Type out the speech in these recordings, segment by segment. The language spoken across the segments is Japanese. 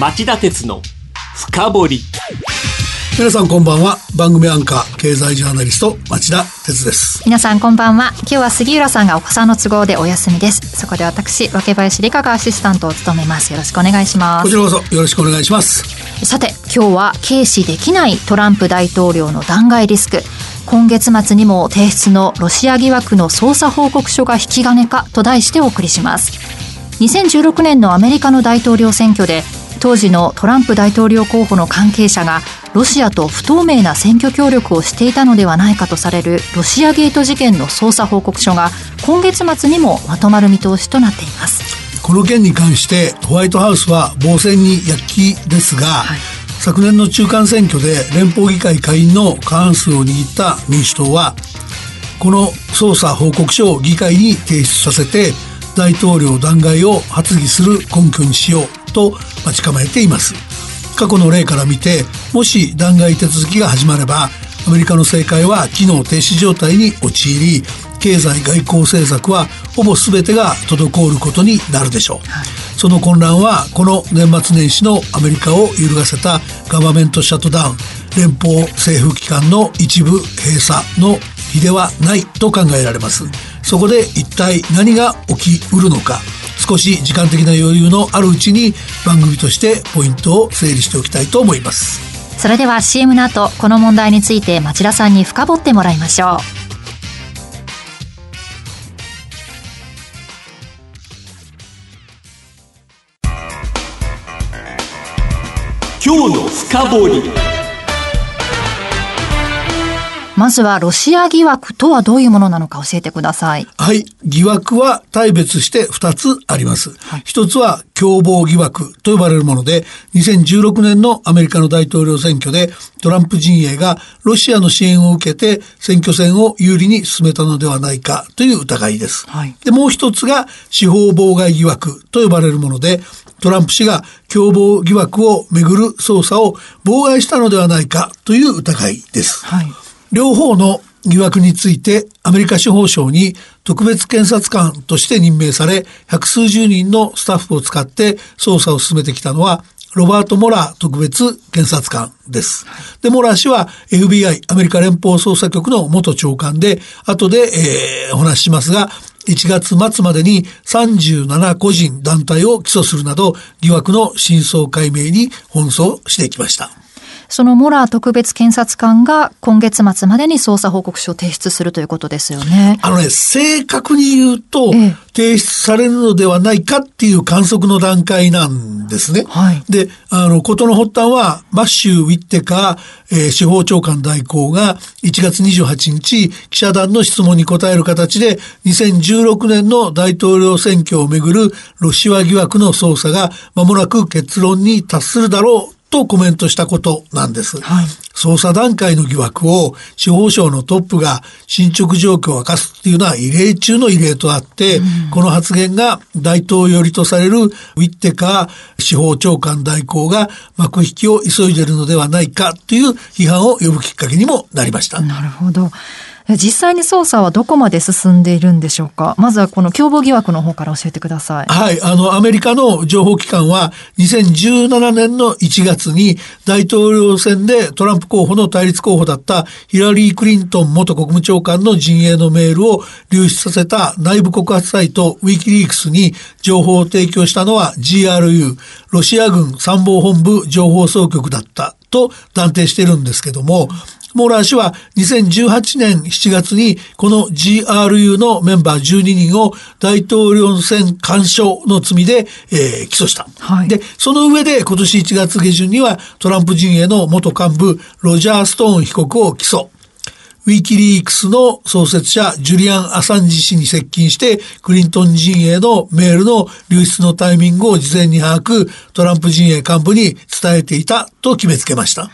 町田鉄の深掘り。皆さんこんばんは。番組アンカー経済ジャーナリスト町田鉄です。皆さんこんばんは。今日は杉浦さんがお子さんの都合でお休みです。そこで私若林理香がアシスタントを務めます。よろしくお願いします。こちらこそよろしくお願いします。さて今日は軽視できないトランプ大統領の弾劾リスク。今月末にも提出のロシア疑惑の捜査報告書が引き金かと題してお送りします。2016年のアメリカの大統領選挙で当時のトランプ大統領候補の関係者がロシアと不透明な選挙協力をしていたのではないかとされるロシアゲート事件の捜査報告書が今月末にもまとまる見通しとなっています。この件に関してホワイトハウスは防戦に躍起ですが、はい、昨年の中間選挙で連邦議会下院の過半数を握った民主党はこの捜査報告書を議会に提出させて大統領弾劾を発議する根拠にしよう。と待ち構えています。過去の例から見てもし弾劾手続きが始まればアメリカの政界は機能停止状態に陥り経済外交政策はほぼ全てが滞ることになるでしょう、はい、その混乱はこの年末年始のアメリカを揺るがせたガバメントシャットダウン連邦政府機関の一部閉鎖の比ではないと考えられます。そこで一体何が起きうるのか少し時間的な余裕のあるうちに番組としてポイントを整理しておきたいと思います。それでは CM の後この問題について町田さんに深掘ってもらいましょう。今日の深掘りまずはロシア疑惑とはどういうものなのか教えてください。はい。疑惑は大別して2つあります。はい、1つは共謀疑惑と呼ばれるもので、2016年のアメリカの大統領選挙でトランプ陣営がロシアの支援を受けて選挙戦を有利に進めたのではないかという疑いです。はい、で、もう一つが司法妨害疑惑と呼ばれるもので、トランプ氏が共謀疑惑をめぐる捜査を妨害したのではないかという疑いです。はい両方の疑惑についてアメリカ司法省に特別検察官として任命され百数十人のスタッフを使って捜査を進めてきたのはロバート・モラー特別検察官です。で、モラー氏は FBI、アメリカ連邦捜査局の元長官で、後で、えー、お話ししますが、1月末までに37個人団体を起訴するなど疑惑の真相解明に奔走してきました。そのモラー特別検察官が今月末までに捜査報告書を提出するということですよね。あのね、正確に言うと、提出されるのではないかっていう観測の段階なんですね。はい、で、あの、ことの発端は、マッシュ・ウィッテカー、えー、司法長官代行が1月28日、記者団の質問に答える形で、2016年の大統領選挙をめぐるロシア疑惑の捜査が間もなく結論に達するだろうとコメントしたことなんです。はい、捜査段階の疑惑を司法省のトップが進捗状況を明かすっていうのは異例中の異例とあって、うん、この発言が大統領寄りとされるウィッテカ司法長官代行が幕引きを急いでいるのではないかという批判を呼ぶきっかけにもなりました。なるほど。実際に捜査はどこまで進んでいるんでしょうか？まずはこの共謀疑惑の方から教えてください。はい。あの、アメリカの情報機関は2017年の1月に大統領選でトランプ候補の対立候補だったヒラリー・クリントン元国務長官の陣営のメールを流出させた内部告発サイトウィキリークスに情報を提供したのは GRU、ロシア軍参謀本部情報総局だったと断定してるんですけども、モーラー氏は2018年7月にこの GRU のメンバー12人を大統領選干渉の罪で、えー、起訴した。はい、で、その上で今年1月下旬にはトランプ陣営の元幹部ロジャー・ストーン被告を起訴。ウィキリークスの創設者ジュリアン・アサンジ氏に接近してクリントン陣営のメールの流出のタイミングを事前に把握トランプ陣営幹部に伝えていたと決めつけました、うん、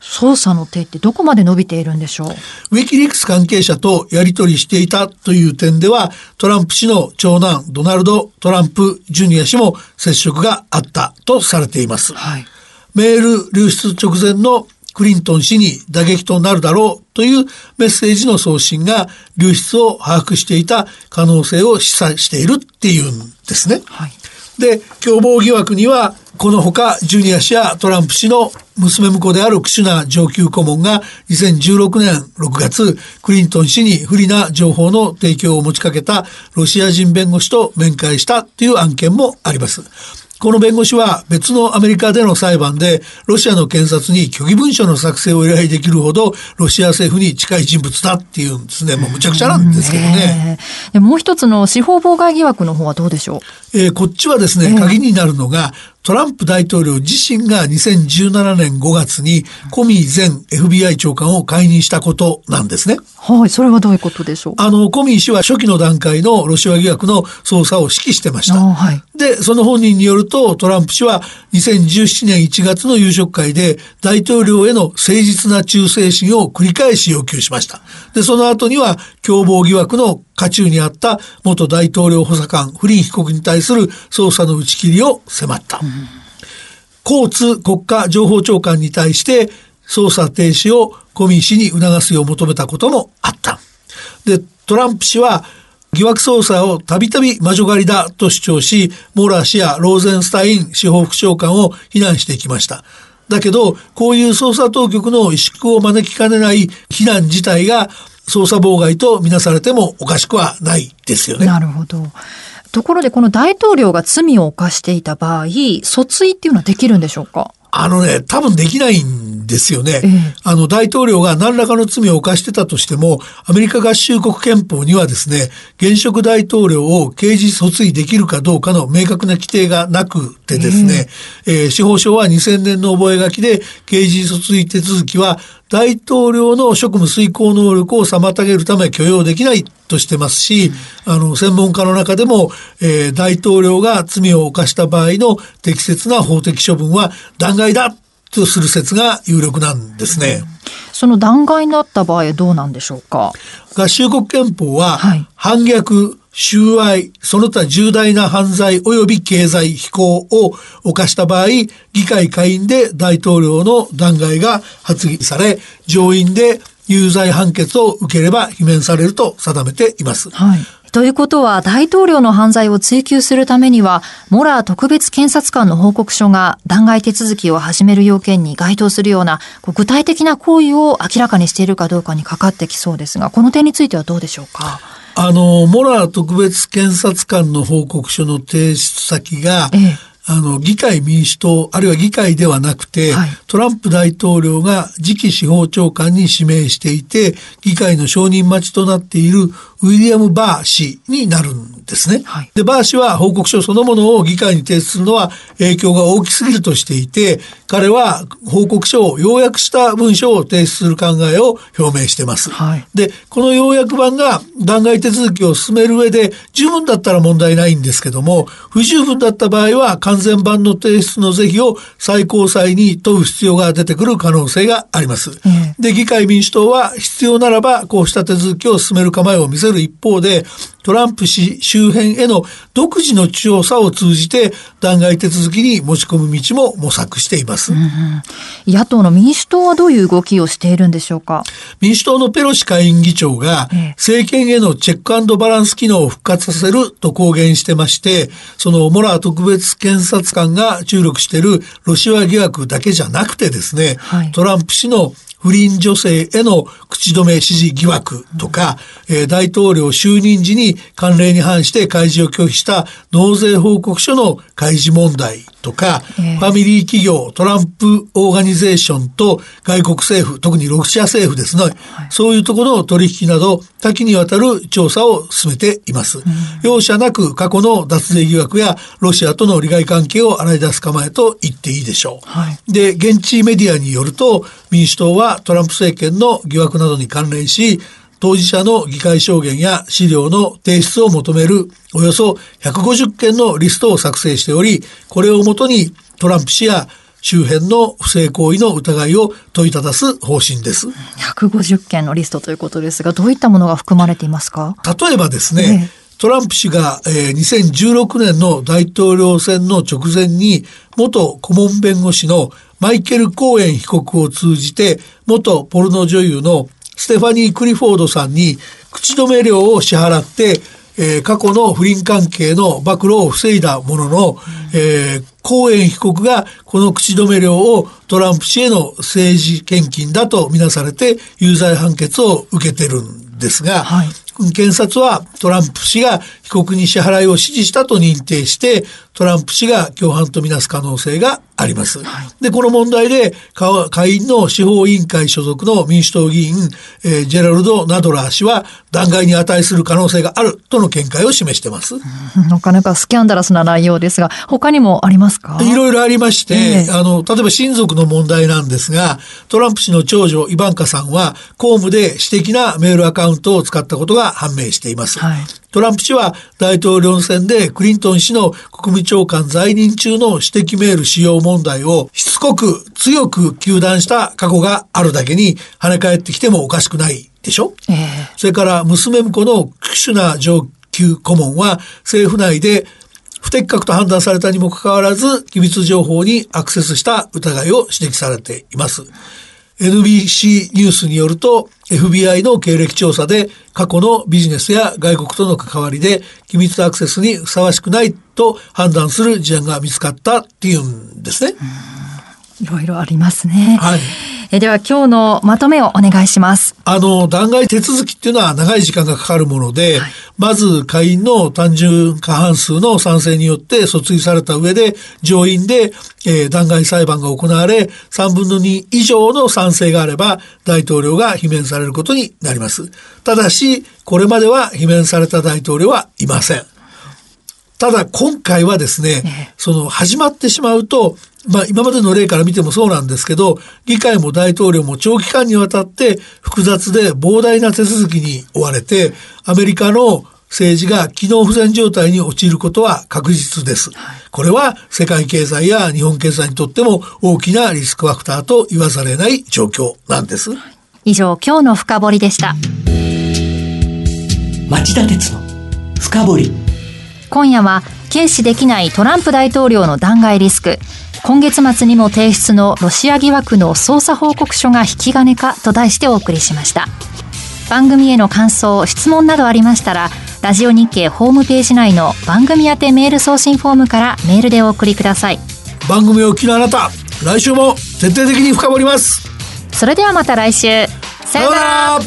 捜査の手ってどこまで伸びているんでしょう？ウィキリークス関係者とやり取りしていたという点ではトランプ氏の長男ドナルド・トランプ・ジュニア氏も接触があったとされています、はい、メール流出直前のクリントン氏に打撃となるだろうというメッセージの送信が流出を把握していた可能性を示唆しているっていうんですね。はい、で、共謀疑惑にはこのほか、ジュニア氏やトランプ氏の娘婿であるクシュナ上級顧問が2016年6月、クリントン氏に不利な情報の提供を持ちかけたロシア人弁護士と面会したという案件もあります。この弁護士は別のアメリカでの裁判でロシアの検察に虚偽文書の作成を依頼できるほどロシア政府に近い人物だっていうんですね。もうむちゃくちゃなんですけどね。でもう一つの司法妨害疑惑の方はどうでしょう？えー、こっちはですね、鍵になるのが、トランプ大統領自身が2017年5月にコミー前 FBI 長官を解任したことなんですね。はい、それはどういうことでしょう？あの、コミー氏は初期の段階のロシア疑惑の捜査を指揮してました。はい、で、その本人によると、トランプ氏は2017年1月の夕食会で大統領への誠実な忠誠心を繰り返し要求しました。で、その後には共謀疑惑の渦中にあった元大統領補佐官フリン被告に対する捜査の打ち切りを迫った。うん、交通国家情報長官に対して捜査停止をコミー氏に促すよう求めたこともあった。で、トランプ氏は疑惑捜査をたびたび魔女狩りだと主張し、モーラー氏やローゼンスタイン司法副長官を非難していきました。だけど、こういう捜査当局の萎縮を招きかねない非難自体が捜査妨害とみなされてもおかしくはないですよね。なるほど。ところでこの大統領が罪を犯していた場合、訴追っていうのはできるんでしょうか？あのね、多分できないんですよね。ええ、あの、大統領が何らかの罪を犯してたとしても、アメリカ合衆国憲法にはですね、現職大統領を刑事訴追できるかどうかの明確な規定がなくてですね、えええー、司法省は2000年の覚書で、刑事訴追手続きは大統領の職務遂行能力を妨げるため許容できないとしてますし、あの、専門家の中でも、えー、大統領が罪を犯した場合の適切な法的処分は弾劾だとする説が有力なんですね。その弾劾になった場合はどうなんでしょうか？合衆国憲法は、反逆、収賄、その他重大な犯罪及び経済非行を犯した場合、議会下院で大統領の弾劾が発議され、上院で有罪判決を受ければ罷免されると定めています。はい。ということは、大統領の犯罪を追及するためには、モラー特別検察官の報告書が弾劾手続きを始める要件に該当するような、具体的な行為を明らかにしているかどうかにかかってきそうですが、この点についてはどうでしょうか？あの、モラー特別検察官の報告書の提出先が、ええあの、議会民主党、あるいは議会ではなくて、はい、トランプ大統領が次期司法長官に指名していて、議会の承認待ちとなっているウィリアム・バー氏になるんですね。はい、で、バー氏は報告書そのものを議会に提出するのは影響が大きすぎるとしていて、彼は報告書を要約した文書を提出する考えを表明しています。はい、で、この要約版が弾劾手続きを進める上で十分だったら問題ないんですけども、不十分だった場合は完全版の提出の是非を最高裁に問う必要が出てくる可能性があります。で、議会民主党は必要ならばこうした手続きを進める構えを見せるる一方で、トランプ氏周辺への独自の調査を通じて弾劾手続きに持ち込む道も模索しています、うんうん、野党の民主党はどういう動きをしているんでしょうか？民主党のペロシ下院議長が政権へのチェックバランス機能を復活させると公言してましてそのモラー特別検察官が注力しているロシア疑惑だけじゃなくてですね、はい、トランプ氏の不倫女性への口止め支持疑惑とか、えー、大統領就任時に慣例に反して開示を拒否した納税報告書の開示問題とか、えー、ファミリー企業、トランプオーガニゼーションと外国政府、特にロシア政府ですね、はい、そういうところの取引など多岐にわたる調査を進めています。うん、容赦なく過去の脱税疑惑やロシアとの利害関係を洗い出す構えと言っていいでしょう。はい、で、現地メディアによると民主党はトランプ政権の疑惑などに関連し、当事者の議会証言や資料の提出を求めるおよそ150件のリストを作成しており、これをもとにトランプ氏や周辺の不正行為の疑いを問いただす方針です。150件のリストということですが、どういったものが含まれていますか？例えばですね、トランプ氏が、えー、2016年の大統領選の直前に元顧問弁護士のマイケル・コーエン被告を通じて元ポルノ女優のステファニー・クリフォードさんに口止め料を支払って、えー、過去の不倫関係の暴露を防いだものの、えー、コーエン被告がこの口止め料をトランプ氏への政治献金だとみなされて有罪判決を受けてるんですが、はい、検察はトランプ氏が告に支払いを指示したと認定してトランプ氏が共犯とみなす可能性があります。はい、で、この問題で、下院の司法委員会所属の民主党議員、えー、ジェラルド・ナドラー氏は弾劾に値する可能性があるとの見解を示してます。なかなかスキャンダラスな内容ですが、他にもありますか？いろいろありまして、えー、あの、例えば親族の問題なんですが、トランプ氏の長女イバンカさんは公務で私的なメールアカウントを使ったことが判明しています。はいトランプ氏は大統領選でクリントン氏の国務長官在任中の私的メール使用問題をしつこく強く糾弾した過去があるだけに跳ね返ってきてもおかしくないでしょ、えー、それから娘婿のクシュナ上級顧問は政府内で不適格と判断されたにもかかわらず機密情報にアクセスした疑いを指摘されています。NBC ニュースによると FBI の経歴調査で過去のビジネスや外国との関わりで機密アクセスにふさわしくないと判断する事案が見つかったっていうんですね。いろいろありますね。はい。えでは今日のまとめをお願いします。あの、弾劾手続きっていうのは長い時間がかかるもので、はい、まず下院の単純過半数の賛成によって訴追された上で、上院で、えー、弾劾裁判が行われ、3分の2以上の賛成があれば、大統領が罷免されることになります。ただし、これまでは罷免された大統領はいません。ただ今回はですね、その始まってしまうと、まあ今までの例から見てもそうなんですけど、議会も大統領も長期間にわたって複雑で膨大な手続きに追われて、アメリカの政治が機能不全状態に陥ることは確実です。これは世界経済や日本経済にとっても大きなリスクファクターと言わざれない状況なんです。以上、今日の深掘りでした。町田鉄の深掘り。今夜は、軽視できないトランプ大統領の弾劾リスク、今月末にも提出のロシア疑惑の捜査報告書が引き金かと題してお送りしました。番組への感想質問などありましたらラジオ日経ホームページ内の番組宛てメール送信フォームからメールでお送りください。番組を聞きのあなた来週も徹底的に深掘ります。それではまた来週。さようなら